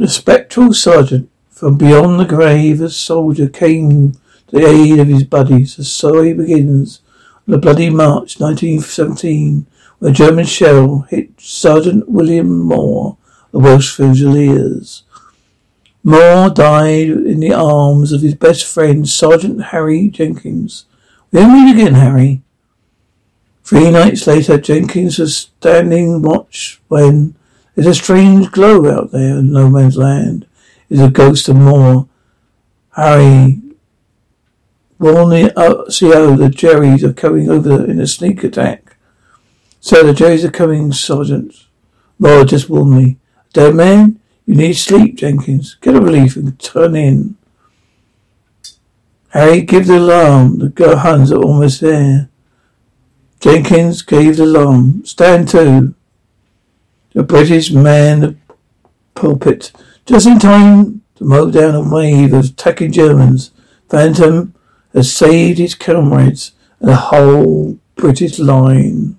The spectral sergeant from beyond the grave, a soldier came to the aid of his buddies. The story begins on the bloody March 1917 when a German shell hit Sergeant William Moore, the Welsh Fusiliers. Moore died in the arms of his best friend, Sergeant Harry Jenkins. We'll meet again, Harry. Three nights later, Jenkins was standing watch when there's a strange glow out there in no man's land. It's a ghost of Moore. Harry, warn the uh, CO the Jerrys are coming over in a sneak attack. So the Jerrys are coming, Sergeant. Moore just warned me. Dead man? You need sleep, Jenkins. Get a relief and turn in. Harry, give the alarm. The Huns are almost there. Jenkins gave the alarm. Stand to. The British man the pulpit. Just in time to mow down a wave of attacking Germans. Phantom has saved his comrades and the whole British line.